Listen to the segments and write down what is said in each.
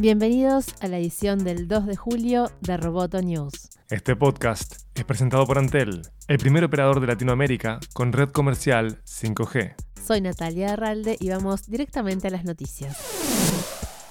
Bienvenidos a la edición del 2 de julio de Roboto News. Este podcast es presentado por Antel, el primer operador de Latinoamérica con red comercial 5G. Soy Natalia Arralde y vamos directamente a las noticias.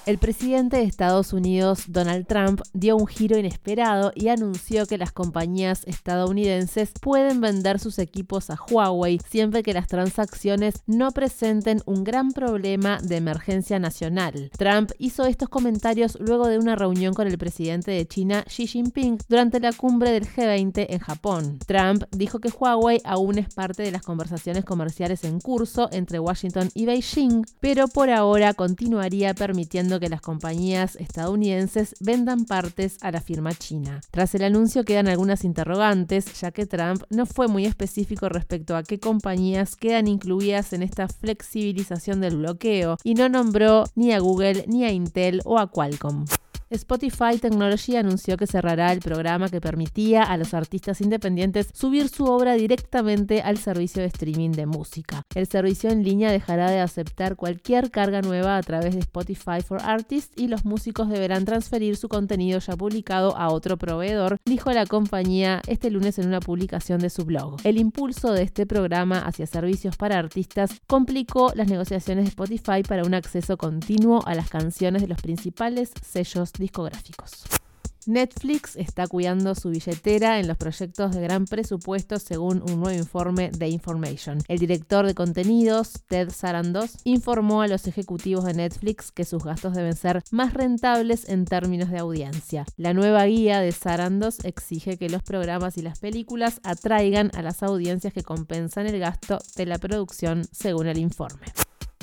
El presidente de Estados Unidos, Donald Trump, dio un giro inesperado y anunció que las compañías estadounidenses pueden vender sus equipos a Huawei siempre que las transacciones no presenten un gran problema de emergencia nacional. Trump hizo estos comentarios luego de una reunión con el presidente de China, Xi Jinping, durante la cumbre del G20 en Japón. Trump dijo que Huawei aún es parte de las conversaciones comerciales en curso entre Washington y Beijing, pero por ahora continuaría permitiendo que las compañías estadounidenses vendan partes a la firma china. Tras el anuncio quedan algunas interrogantes, ya que Trump no fue muy específico respecto a qué compañías quedan incluidas en esta flexibilización del bloqueo y no nombró ni a Google, ni a Intel o a Qualcomm. Spotify Technology anunció que cerrará el programa que permitía a los artistas independientes subir su obra directamente al servicio de streaming de música. El servicio en línea dejará de aceptar cualquier carga nueva a través de Spotify for Artists y los músicos deberán transferir su contenido ya publicado a otro proveedor, dijo la compañía este lunes en una publicación de su blog. El impulso de este programa hacia servicios para artistas complicó las negociaciones de Spotify para un acceso continuo a las canciones de los principales sellos discográficos. Netflix está cuidando su billetera en los proyectos de gran presupuesto según un nuevo informe de Information. El director de contenidos, Ted Sarandos, informó a los ejecutivos de Netflix que sus gastos deben ser más rentables en términos de audiencia. La nueva guía de Sarandos exige que los programas y las películas atraigan a las audiencias que compensan el gasto de la producción según el informe.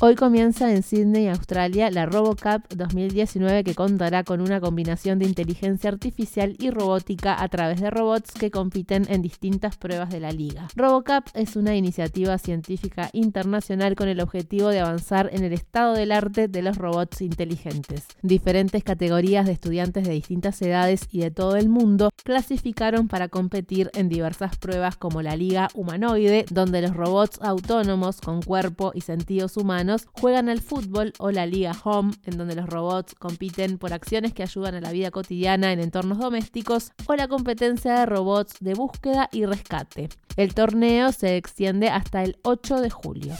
Hoy comienza en Sydney, Australia, la RoboCup 2019 que contará con una combinación de inteligencia artificial y robótica a través de robots que compiten en distintas pruebas de la liga. RoboCup es una iniciativa científica internacional con el objetivo de avanzar en el estado del arte de los robots inteligentes. Diferentes categorías de estudiantes de distintas edades y de todo el mundo clasificaron para competir en diversas pruebas como la liga humanoide, donde los robots autónomos con cuerpo y sentidos humanos juegan al fútbol o la Liga Home, en donde los robots compiten por acciones que ayudan a la vida cotidiana en entornos domésticos, o la competencia de robots de búsqueda y rescate. El torneo se extiende hasta el 8 de julio.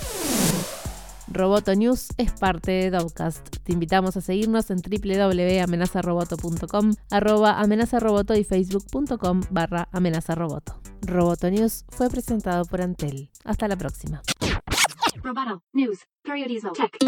Roboto News es parte de Dovcast. Te invitamos a seguirnos en www.amenazaroboto.com, arroba amenazaroboto y facebook.com barra amenazaroboto. Roboto News fue presentado por Antel. Hasta la próxima. Roboto News. Periodismo Tech.